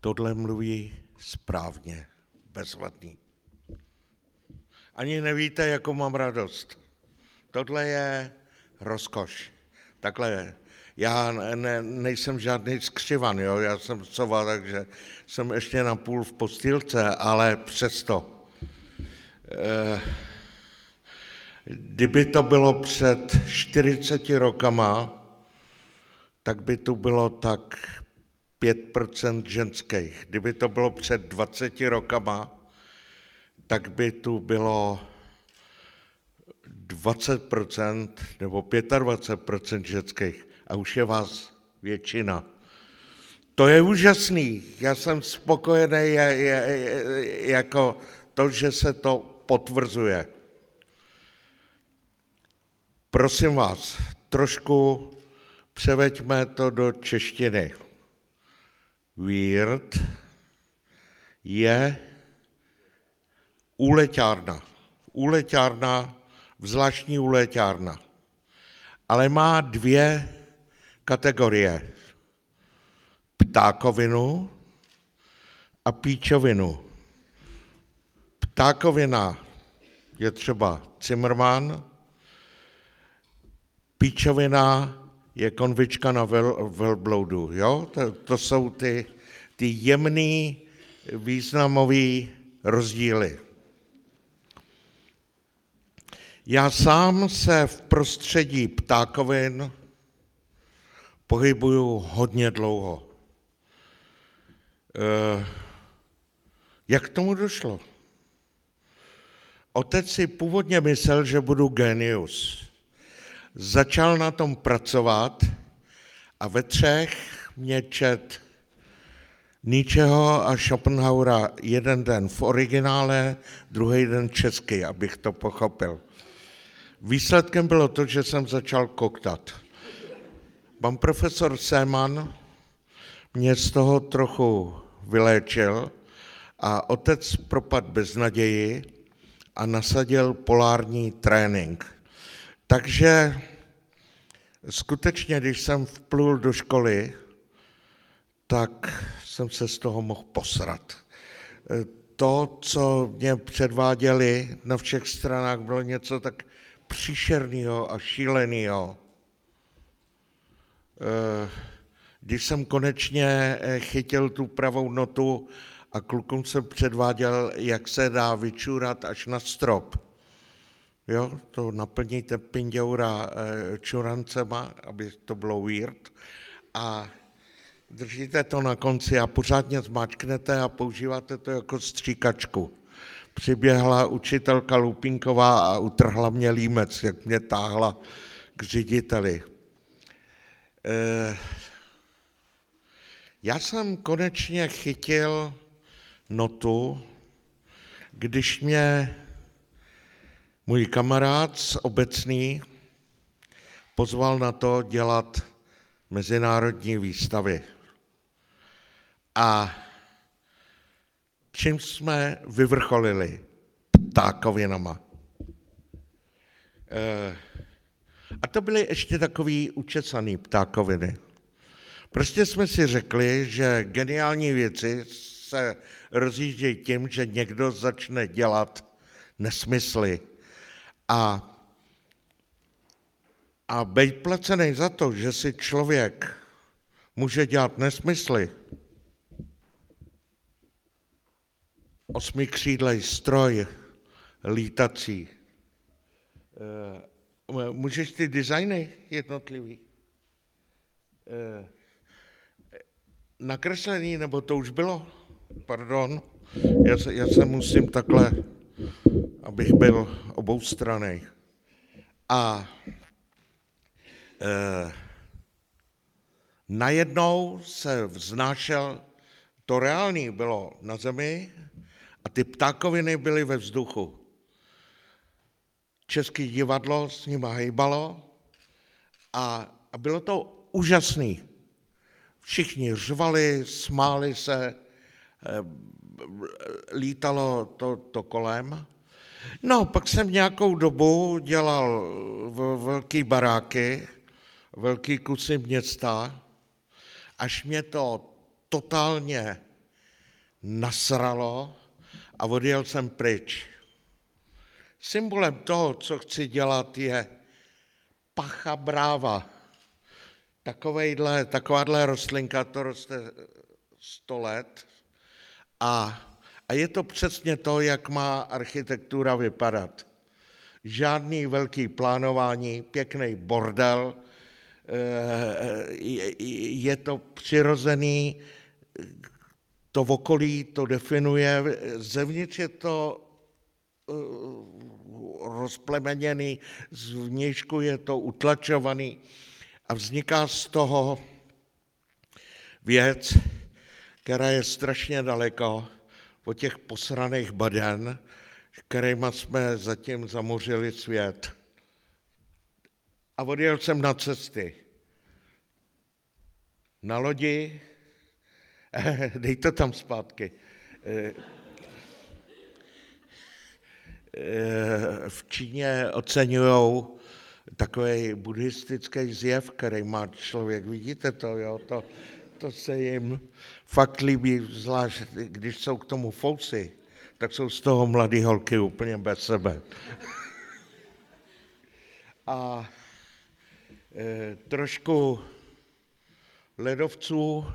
tohle mluví správně, bezvadný. Ani nevíte, jakou mám radost. Tohle je rozkoš. Takhle. Já ne, nejsem žádný skřivan, jo? já jsem sova, takže jsem ještě na půl v postýlce, ale přesto. Eh, kdyby to bylo před 40 rokama, tak by tu bylo tak 5% ženských. Kdyby to bylo před 20 rokama, tak by tu bylo 20% nebo 25% ženských a už je vás většina. To je úžasný. Já jsem spokojený jako to, že se to potvrzuje. Prosím vás, trošku převeďme to do češtiny. Weird je úleťárna. Úleťárna, zvláštní úleťárna. Ale má dvě kategorie. Ptákovinu a píčovinu. Ptákovina je třeba Zimmermann, píčovina je konvička na vel, velbloudu. Jo? To, to jsou ty, ty jemný významový rozdíly. Já sám se v prostředí ptákovin pohybuju hodně dlouho. E, jak k tomu došlo? Otec si původně myslel, že budu genius. Začal na tom pracovat a ve třech mě čet Nietzscheho a Schopenhauera jeden den v originále, druhý den česky, abych to pochopil. Výsledkem bylo to, že jsem začal koktat. Pan profesor Seman mě z toho trochu vyléčil a otec propad bez naději a nasadil polární trénink. Takže skutečně, když jsem vplul do školy, tak jsem se z toho mohl posrat. To, co mě předváděli na všech stranách, bylo něco tak příšerného a šíleného. Eh, když jsem konečně eh, chytil tu pravou notu a klukům jsem předváděl, jak se dá vyčurat až na strop, jo, to naplníte pinděura eh, čurancema, aby to bylo weird, a držíte to na konci a pořádně zmáčknete a používáte to jako stříkačku přiběhla učitelka Lupinková a utrhla mě límec, jak mě táhla k řediteli. Eh, já jsem konečně chytil notu, když mě můj kamarád z obecný pozval na to dělat mezinárodní výstavy. A čím jsme vyvrcholili ptákovinama. Eh, a to byly ještě takový učesaný ptákoviny. Prostě jsme si řekli, že geniální věci se rozjíždějí tím, že někdo začne dělat nesmysly a, a být placený za to, že si člověk může dělat nesmysly, osmikřídlej stroj lítací. Eh, můžeš ty designy jednotlivý eh, nakreslený, nebo to už bylo? Pardon, já se, já se musím takhle, abych byl obou strany. A eh, najednou se vznášel, to reálný bylo na zemi, a ty ptákoviny byly ve vzduchu. České divadlo s nima hejbalo a, a bylo to úžasný. Všichni řvali, smáli se, eh, lítalo to, to kolem. No, pak jsem nějakou dobu dělal velký baráky, velký kusy města, až mě to totálně nasralo a odjel jsem pryč. Symbolem toho, co chci dělat, je pacha bráva. Takovejhle, takováhle rostlinka, to roste 100 let a, a je to přesně to, jak má architektura vypadat. Žádný velký plánování, pěkný bordel, eh, je to přirozený, to v okolí to definuje, zevnitř je to eh, rozplemeněný, zvnějšku je to utlačovaný a vzniká z toho věc, která je strašně daleko od těch posraných baden, kterýma jsme zatím zamořili svět. A odjel jsem na cesty. Na lodi, dej to tam zpátky. Eh, v Číně oceňují takový buddhistický zjev, který má člověk. Vidíte to, jo? To, to se jim fakt líbí, zvlášť když jsou k tomu fousy, tak jsou z toho mladý holky úplně bez sebe. A e, trošku ledovců,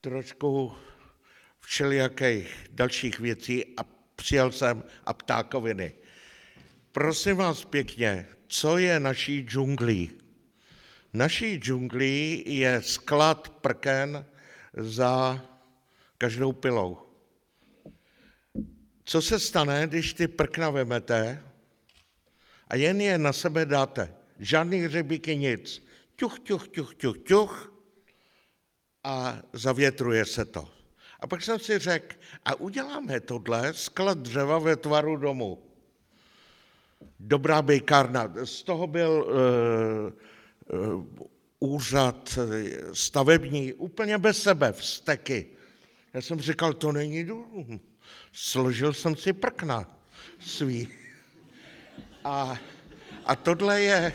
trošku všelijakých dalších věcí a přijel jsem a ptákoviny. Prosím vás pěkně, co je naší džunglí? Naší džunglí je sklad prken za každou pilou. Co se stane, když ty prkna vemete a jen je na sebe dáte? Žádný hřebíky, nic. Ťuch, ťuch, ťuch, ťuch, ťuch a zavětruje se to. A pak jsem si řekl, a uděláme tohle, sklad dřeva ve tvaru domu. Dobrá bejkárna. Z toho byl uh, úřad stavební úplně bez sebe, vsteky. Já jsem říkal, to není dům. Složil jsem si prkna svý. A, a tohle, je,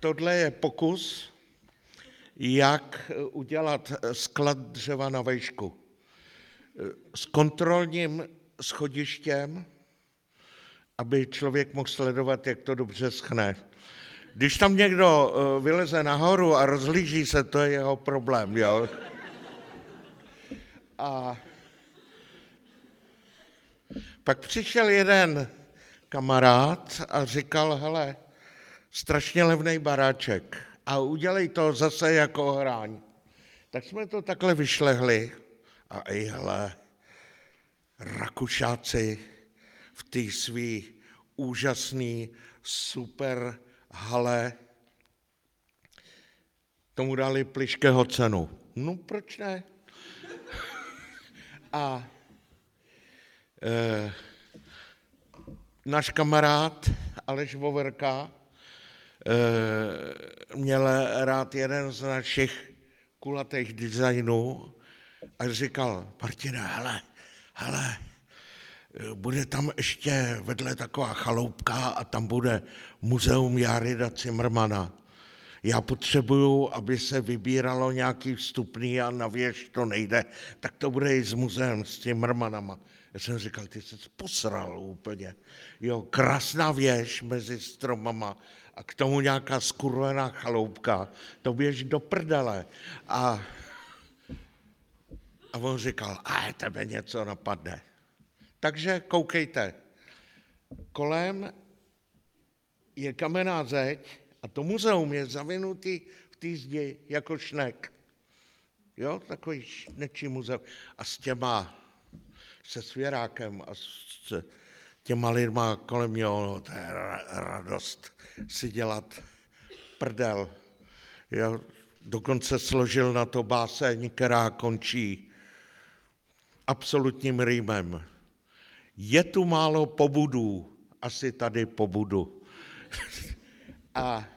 tohle je pokus, jak udělat sklad dřeva na vejšku. S kontrolním schodištěm, aby člověk mohl sledovat, jak to dobře schne. Když tam někdo eh, vyleze nahoru a rozhlíží se, to je jeho problém, jo. A pak přišel jeden kamarád a říkal, hele, strašně levný baráček a udělej to zase jako hráň. Tak jsme to takhle vyšlehli a i hele, Rakušáci v té svý úžasný, super hale tomu dali pliškého cenu. No proč ne? A e, náš kamarád Aleš Voverka e, měl rád jeden z našich kulatých designů a říkal, Martina, hele, hele, bude tam ještě vedle taková chaloupka a tam bude muzeum Jarida Cimrmana. Já potřebuju, aby se vybíralo nějaký vstupný a na věž to nejde, tak to bude i s muzeem, s Cimrmanama. Já jsem říkal, ty jsi posral úplně. Jo, krásná věž mezi stromama a k tomu nějaká skurvená chaloupka. To běž do prdele. A, a on říkal, a tebe něco napadne. Takže koukejte, kolem je kamenná zeď a to muzeum je zavinutý v té zdi jako šnek. Jo, takový nečí muzeum. A s těma, se svěrákem a s těma lidma kolem něho, no, to je radost si dělat prdel. Jo, dokonce složil na to báseň, která končí absolutním rýmem. Je tu málo pobudů, asi tady pobudu. a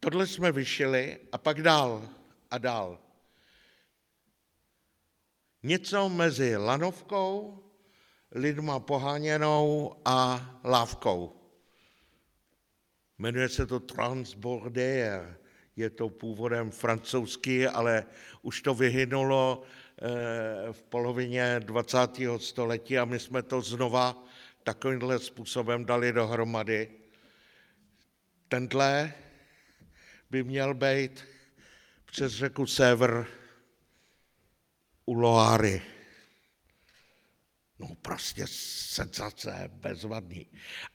tohle jsme vyšili a pak dál a dál. Něco mezi lanovkou, lidma poháněnou a lávkou. Jmenuje se to Transborder. Je to původem francouzský, ale už to vyhynulo v polovině 20. století a my jsme to znova takovýmhle způsobem dali dohromady. Tenhle by měl být přes řeku Sever u Loáry. No prostě senzace, bezvadný.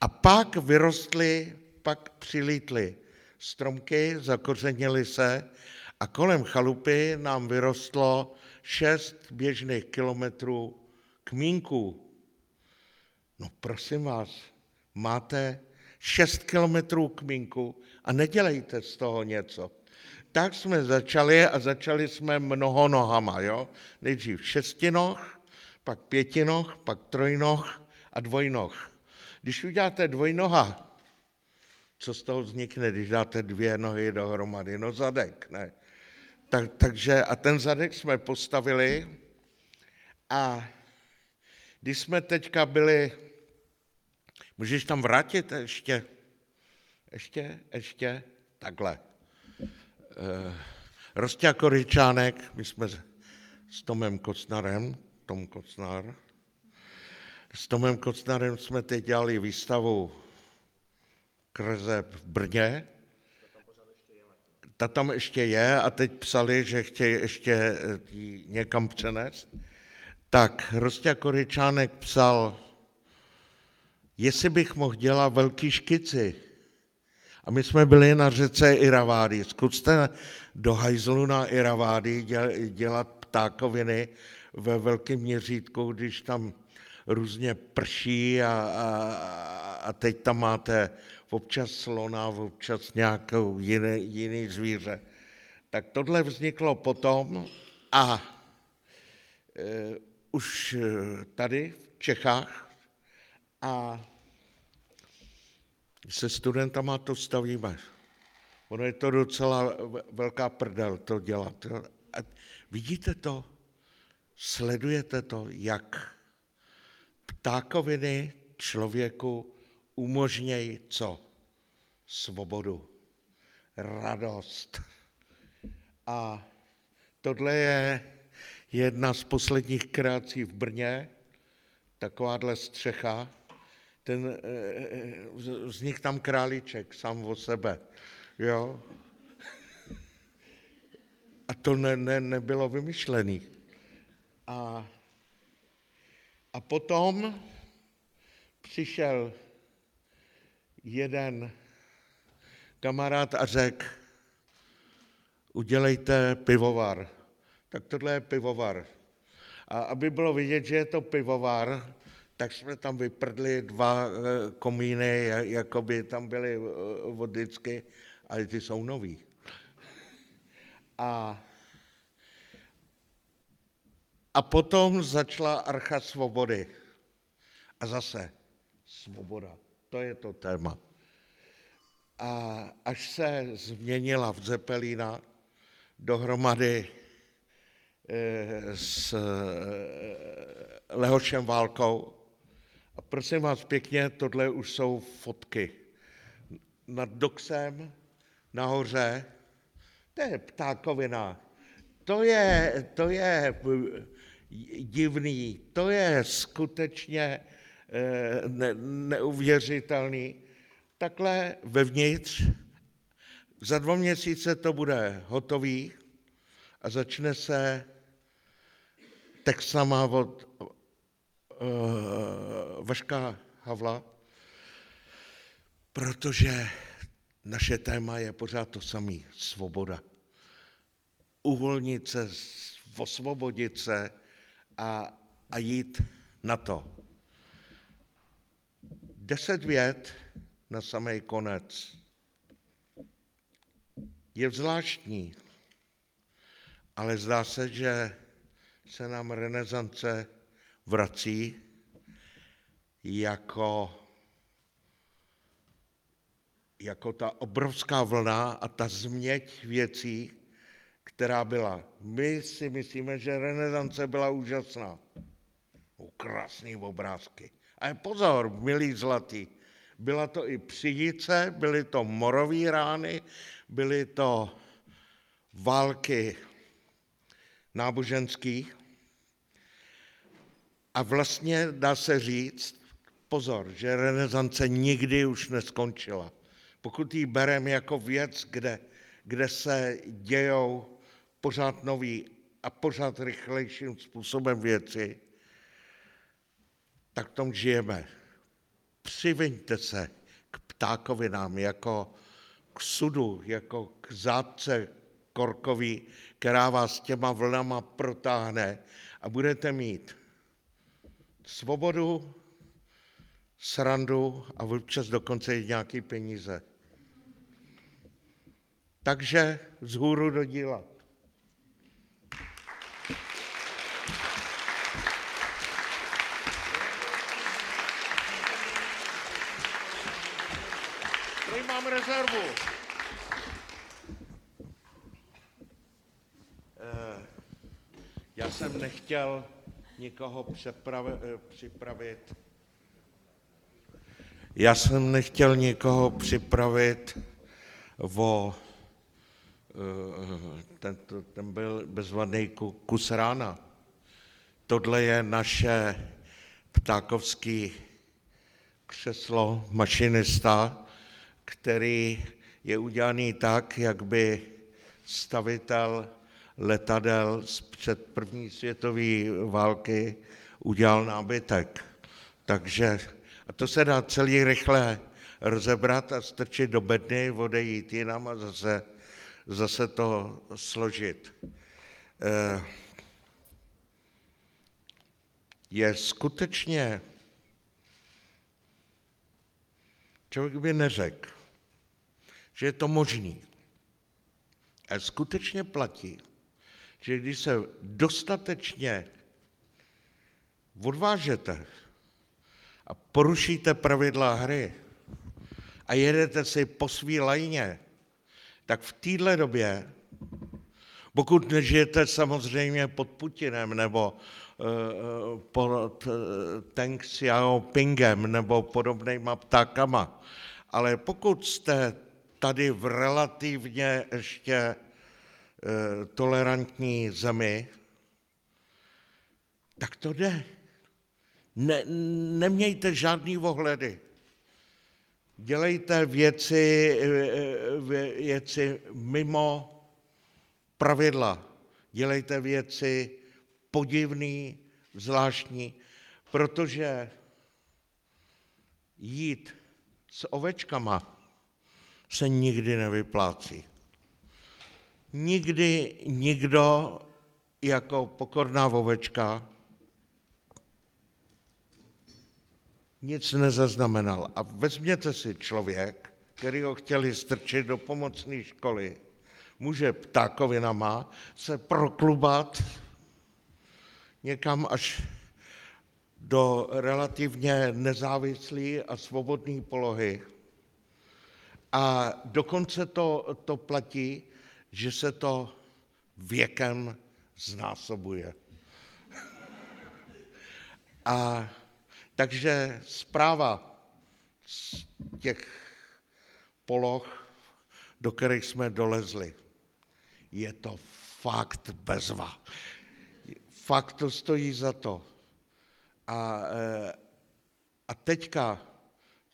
A pak vyrostly, pak přilítly stromky, zakořenily se a kolem chalupy nám vyrostlo šest běžných kilometrů kmínků. No prosím vás, máte šest kilometrů kmínku a nedělejte z toho něco. Tak jsme začali a začali jsme mnoho nohama, jo? Nejdřív šestinoh, pak pětinoh, pak trojnoh a dvojnoh. Když uděláte dvojnoha, co z toho vznikne, když dáte dvě nohy dohromady? No zadek, ne? Tak, takže a ten zadek jsme postavili a když jsme teďka byli, můžeš tam vrátit ještě, ještě, ještě, takhle. E, Rostě Koryčánek, my jsme s Tomem Kocnarem, Tom Kocnar, s Tomem Kocnarem jsme teď dělali výstavu Krze v Brně, ta tam ještě je a teď psali, že chtějí ještě eh, někam přenést. Tak Rostě Koryčánek psal, jestli bych mohl dělat velký škici. A my jsme byli na řece Iravády. Zkuste do hajzlu na Iravády dělat ptákoviny ve velkém měřítku, když tam různě prší a, a, a teď tam máte občas slona, občas nějakou jiný, jiný zvíře. Tak tohle vzniklo potom a e, už e, tady v Čechách a se studentama to stavíme. Ono je to docela velká prdel to dělat. A vidíte to? Sledujete to, jak ptákoviny člověku umožnějí co? Svobodu, radost. A tohle je jedna z posledních kreací v Brně, takováhle střecha. Ten, eh, vznik tam králíček sám o sebe. Jo? A to ne, ne, nebylo vymyšlené. A, a potom přišel jeden kamarád a řekl, udělejte pivovar. Tak tohle je pivovar. A aby bylo vidět, že je to pivovar, tak jsme tam vyprdli dva eh, komíny, jako by tam byly eh, vodicky, ale ty jsou nový. A, a potom začala Archa svobody. A zase svoboda. To je to téma. A až se změnila v Zepelína dohromady eh, s eh, Lehošem Válkou, a prosím vás pěkně, tohle už jsou fotky. Nad Doxem, nahoře, to je ptákovina. To je, to je divný, to je skutečně ne, neuvěřitelný. Takhle vevnitř, za dva měsíce to bude hotový a začne se textama od uh, Vaška Havla, protože naše téma je pořád to samé, svoboda. Uvolnit se, osvobodit se a, a jít na to. Deset vět na samý konec. Je zvláštní, ale zdá se, že se nám renesance vrací jako jako ta obrovská vlna a ta změť věcí, která byla. My si myslíme, že renesance byla úžasná. Krásný obrázky. Ale pozor, milí zlatý, byla to i přijice, byly to morové rány, byly to války náboženský, A vlastně dá se říct, pozor, že renesance nikdy už neskončila. Pokud ji bereme jako věc, kde, kde se dějou pořád nový a pořád rychlejším způsobem věci, tak v tom žijeme. Přiveňte se k ptákovinám jako k sudu, jako k zátce korkový, která vás těma vlnama protáhne a budete mít svobodu, srandu a občas dokonce i nějaký peníze. Takže z hůru do díla. Rezervu. Eh, já jsem nechtěl nikoho eh, připravit. Já jsem nechtěl nikoho připravit o eh, ten, ten byl bezvadný kus rána. Tohle je naše ptákovský křeslo mašinista, který je udělaný tak, jak by stavitel letadel z před první světové války udělal nábytek. Takže, a to se dá celý rychle rozebrat a strčit do bedny, odejít jinam a zase, zase to složit. Eh, je skutečně, člověk by neřekl, že je to možný. A skutečně platí, že když se dostatečně odvážete a porušíte pravidla hry a jedete si po svý lajně, tak v téhle době, pokud nežijete samozřejmě pod Putinem nebo uh, pod uh, Teng Xiaopingem nebo podobnýma ptákama, ale pokud jste tady v relativně ještě eh, tolerantní zemi, tak to jde. Ne, nemějte žádný ohledy. Dělejte věci, eh, věci mimo pravidla. Dělejte věci podivný, zvláštní, protože jít s ovečkama se nikdy nevyplácí. Nikdy nikdo jako pokorná ovečka nic nezaznamenal. A vezměte si člověk, který ho chtěli strčit do pomocné školy, může ptákovinama se proklubat někam až do relativně nezávislé a svobodné polohy a dokonce to, to platí, že se to věkem znásobuje. A takže zpráva z těch poloh, do kterých jsme dolezli, je to fakt bezva. Fakt to stojí za to. A, eh, a teďka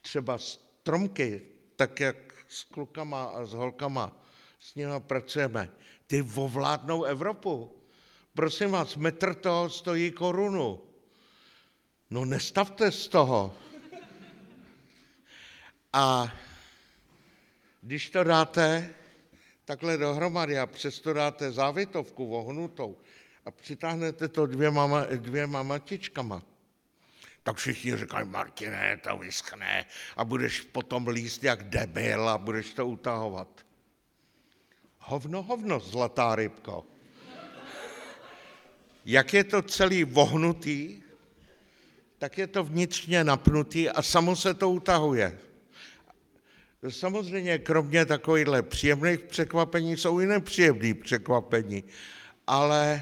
třeba stromky, tak jak s klukama a s holkama, s nimi pracujeme, ty ovládnou Evropu. Prosím vás, metr toho stojí korunu. No nestavte z toho. A když to dáte takhle dohromady a přesto dáte závětovku vohnutou a přitáhnete to dvěma, dvěma matičkama, tak všichni říkají, Martine, to vyschne a budeš potom líst jak debil a budeš to utahovat. Hovno, hovno, zlatá rybko. Jak je to celý vohnutý, tak je to vnitřně napnutý a samo se to utahuje. Samozřejmě kromě takovýchhle příjemných překvapení jsou i nepříjemné překvapení, ale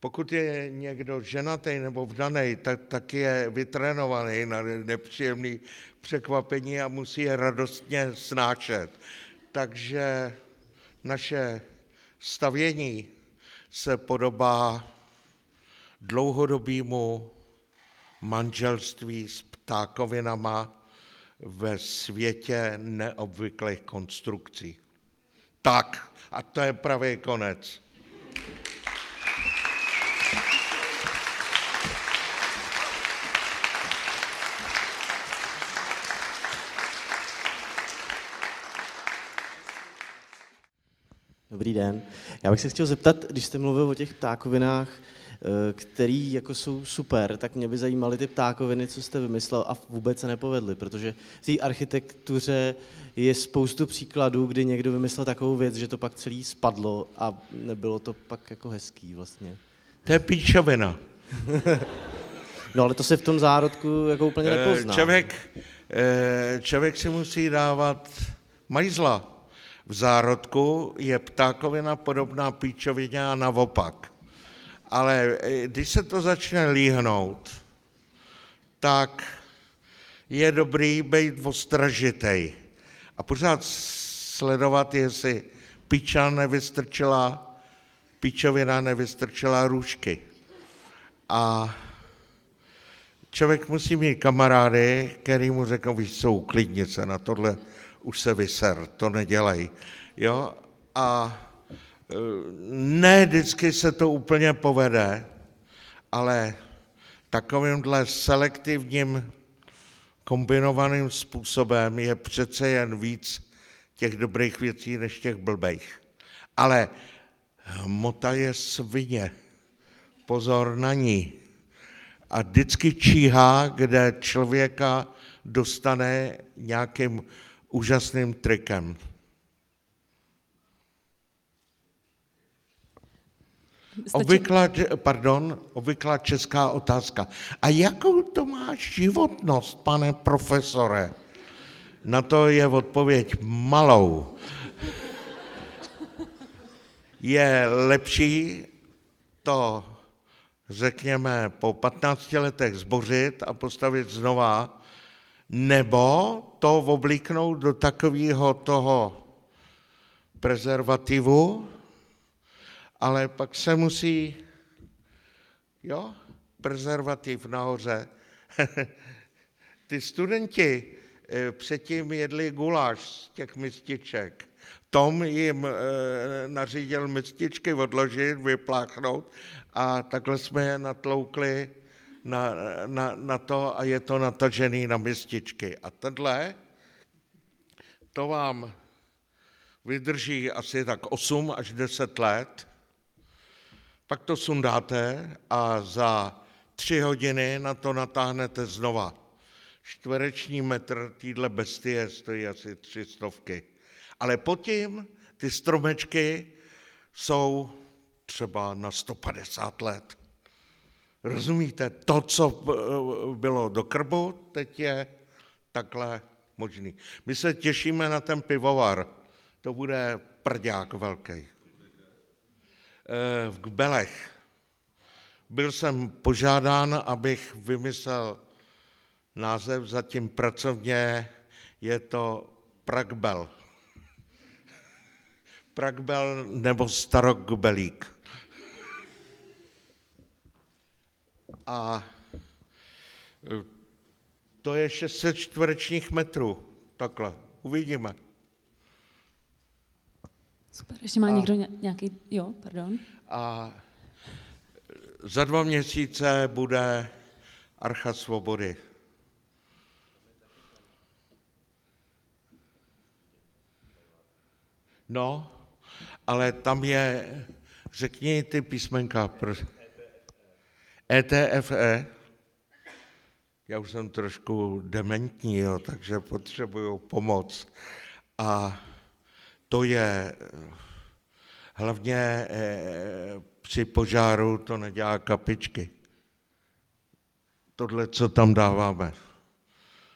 pokud je někdo ženatý nebo vdaný, tak, tak je vytrénovaný na nepříjemné překvapení a musí je radostně snášet. Takže naše stavění se podobá dlouhodobému manželství s ptákovinama ve světě neobvyklých konstrukcí. Tak, a to je pravý konec. Dobrý den. Já bych se chtěl zeptat, když jste mluvil o těch ptákovinách, který jako jsou super, tak mě by zajímaly ty ptákoviny, co jste vymyslel a vůbec se nepovedly, protože v té architektuře je spoustu příkladů, kdy někdo vymyslel takovou věc, že to pak celý spadlo a nebylo to pak jako hezký vlastně. To je píčovina. no ale to se v tom zárodku jako úplně eh, nepozná. Člověk, eh, člověk si musí dávat majzla v zárodku je ptákovina podobná píčovině a naopak. Ale eh, když se to začne líhnout, tak je dobrý být ostražitej a pořád sledovat, jestli píča nevystrčila, píčovina nevystrčila růžky. A člověk musí mít kamarády, který mu řeknou, víš co, uklidni se na tohle, už se vyser, to nedělej. Jo? A e, ne vždycky se to úplně povede, ale takovýmhle selektivním kombinovaným způsobem je přece jen víc těch dobrých věcí než těch blbejch. Ale hmota je svině. Pozor na ní. A vždycky číhá, kde člověka dostane nějakým úžasným trikem. Obvyklá, pardon, obvyklá česká otázka. A jakou to má životnost, pane profesore? Na to je odpověď malou. Je lepší to, řekněme, po 15 letech zbořit a postavit znova, nebo to oblíknout do takového toho prezervativu, ale pak se musí, jo, prezervativ nahoře. Ty studenti eh, předtím jedli guláš z těch mističek. Tom jim e, nařídil mističky odložit, vypláchnout a takhle jsme je natloukli na, na, na to a je to natažený na mističky. A tenhle, to vám vydrží asi tak 8 až 10 let, pak to sundáte a za tři hodiny na to natáhnete znova. Čtvereční metr týdle bestie stojí asi tři stovky. Ale potom ty stromečky jsou třeba na 150 let. Rozumíte, to, co bylo do krbu, teď je takhle možný. My se těšíme na ten pivovar. To bude prďák velký. V Kbelech. Byl jsem požádán, abych vymyslel název, zatím pracovně je to Pragbel. Pragbel nebo Starokbelík. A e, to je 600 čtverečních metrů. Takhle. Uvidíme. Super. Ještě má a, někdo nějaký... Jo, pardon. A za dva měsíce bude Archa svobody. No, ale tam je, řekni ty písmenka. Prosím. ETFE, já už jsem trošku dementní, jo, takže potřebuju pomoc. A to je hlavně e, při požáru to nedělá kapičky. Tohle, co tam dáváme.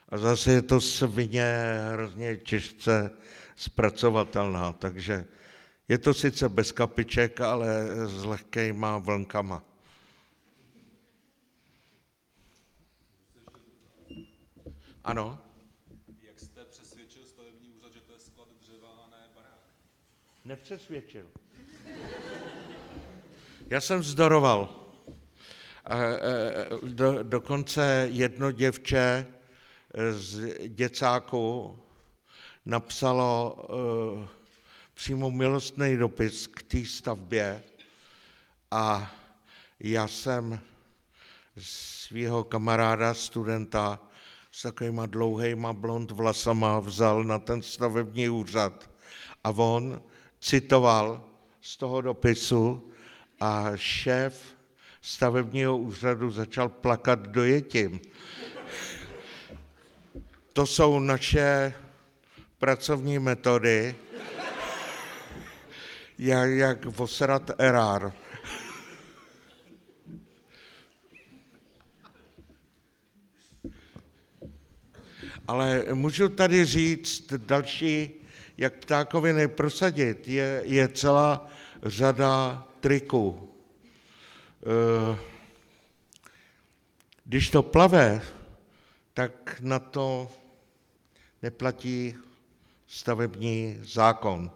A zase je to svině hrozně těžce zpracovatelná, takže je to sice bez kapiček, ale s lehkýma vlnkama. Ano. Jak jste přesvědčil stavební úřad, že to je sklad dřeva a ne barák? Nepřesvědčil. Já jsem vzdoroval. A, e, do, dokonce jedno děvče z děcáku napsalo přímo milostný dopis k té stavbě a já jsem svého kamaráda, studenta s takovýma dlouhýma blond vlasama vzal na ten stavební úřad a on citoval z toho dopisu a šéf stavebního úřadu začal plakat dojetím. To jsou naše pracovní metody, jak, jak vosrat erár. Ale můžu tady říct další, jak ptákoviny prosadit. Je, je celá řada triků. Eh, když to plave, tak na to neplatí stavební zákon.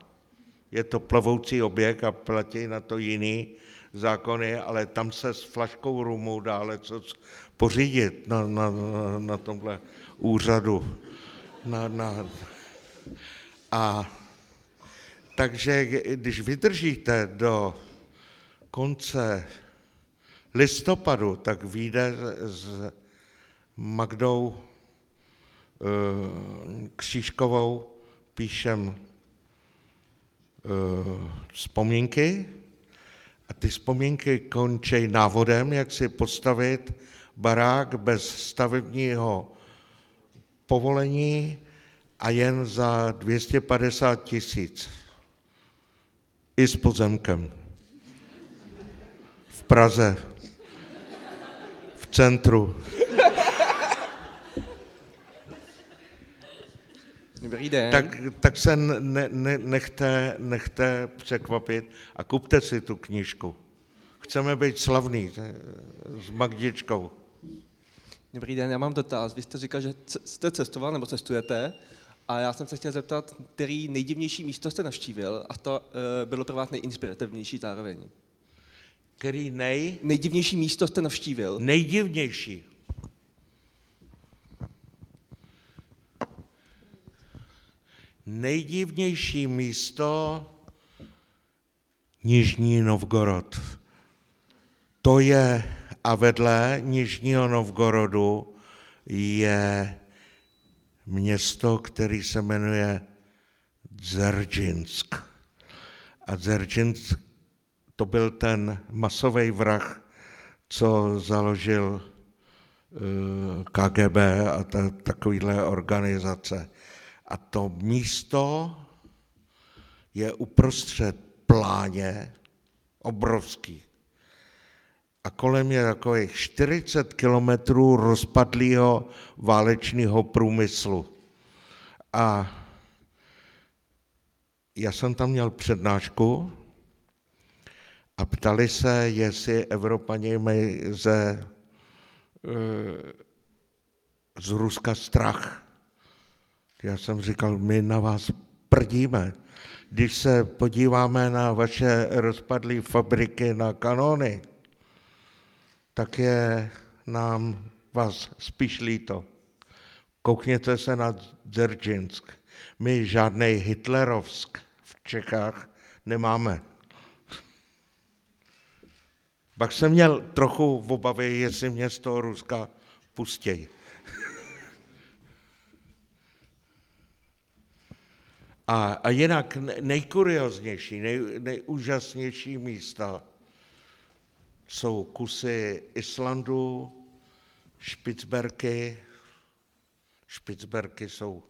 Je to plovoucí objekt a platí na to jiný zákony, ale tam se s flaškou rumu dále co pořídit na, na, na tomhle úřadu. Na, na. A takže když vydržíte do konce listopadu, tak vyjde s Magdou eh, Křížkovou, píšem eh, vzpomínky. A ty vzpomínky končí návodem, jak si postavit barák bez stavebního povolení a jen za 250 tisíc. I s pozemkem. V Praze. V centru. Dobrý den. Tak, tak se ne, ne, nechte, nechte překvapit a kupte si tu knížku. Chceme být slavný s Magdičkou. Dobrý den, já mám dotaz. Vy jste říkal, že jste cestoval nebo cestujete a já jsem se chtěl zeptat, který nejdivnější místo jste navštívil a to uh, bylo pro vás nejinspirativnější zároveň. Který nej? Nejdivnější místo jste navštívil. Nejdivnější. Nejdivnější místo Nižní Novgorod. To je a vedle Nižního Novgorodu je město, který se jmenuje Dzeržinsk. A Dzeržinsk to byl ten masový vrah, co založil eh, KGB a ta, takovýhle organizace. A to místo je uprostřed pláně obrovský a kolem je takových 40 kilometrů rozpadlého válečného průmyslu. A já jsem tam měl přednášku a ptali se, jestli Evropani mají ze, eh, z Ruska strach. Já jsem říkal, my na vás prdíme. Když se podíváme na vaše rozpadlé fabriky na kanony, tak je nám vás spíš líto. Koukněte se na Dzeržinsk. My žádný Hitlerovsk v Čechách nemáme. Pak jsem měl trochu v obavě, jestli mě z toho Ruska pustějí. A, a jinak nejkurioznější, nej, nejúžasnější místa jsou kusy Islandu, Špicberky. Špicberky jsou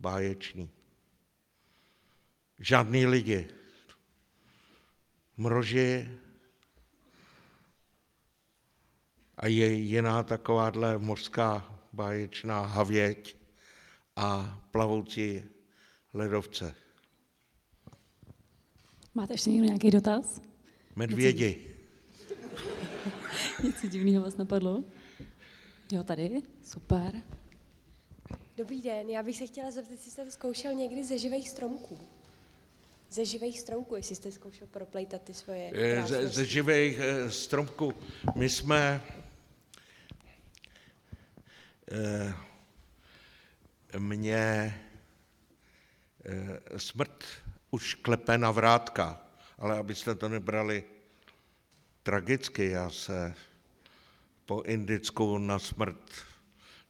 báječní. Žádný lidi. Mroži a je jiná takováhle mořská báječná havěť a plavoucí ledovce. Máte ještě někdo nějaký dotaz? Medvědi. Něco divného vás napadlo? Jo, tady, super. Dobrý den, já bych se chtěla zeptat, jestli jste zkoušel někdy ze živých stromků. Ze živých stromků, jestli jste zkoušel proplejtat ty svoje Ze, ze živých eh, stromků. My jsme eh, mě eh, smrt už klepe na vrátka, ale abyste to nebrali tragicky, já se po indicku na smrt,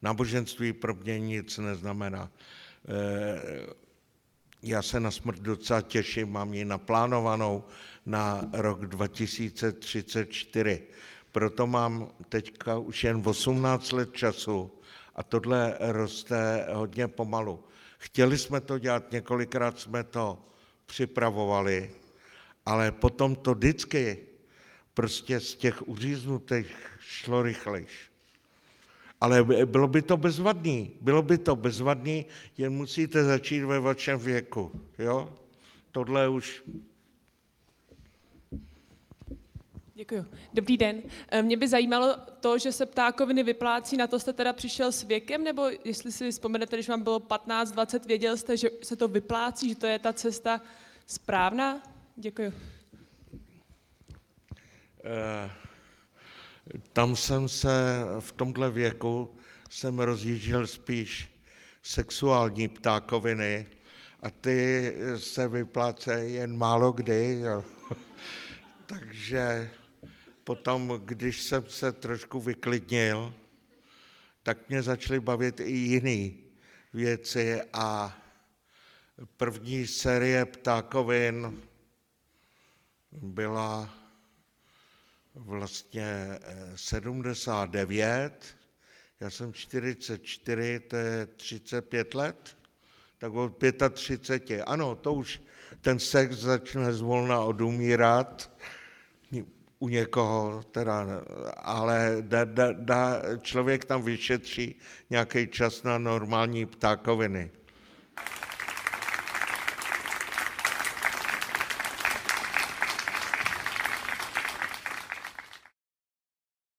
náboženství pro mě nic neznamená. Eh, já se na smrt docela těším, mám ji naplánovanou na rok 2034. Proto mám teďka už jen 18 let času a tohle roste hodně pomalu. Chtěli jsme to dělat, několikrát jsme to připravovali, ale potom to vždycky prostě z těch uříznutých šlo rychlejš. Ale bylo by to bezvadný, bylo by to bezvadný, jen musíte začít ve vašem věku, jo? Tohle už Děkuji. Dobrý den. Eh, Mě by zajímalo to, že se ptákoviny vyplácí, na to jste teda přišel s věkem, nebo jestli si vzpomenete, když vám bylo 15-20, věděl jste, že se to vyplácí, že to je ta cesta správná? Děkuji. Eh, tam jsem se v tomhle věku jsem rozjížděl spíš sexuální ptákoviny a ty se vyplácejí jen málo kdy. Takže potom, když jsem se trošku vyklidnil, tak mě začaly bavit i jiné věci a první série ptákovin byla vlastně eh, 79, já jsem 44, to je 35 let, tak od 35, ano, to už ten sex začne zvolna odumírat, u někoho teda, ale da, da, da, člověk tam vyšetří nějaký čas na normální ptákoviny.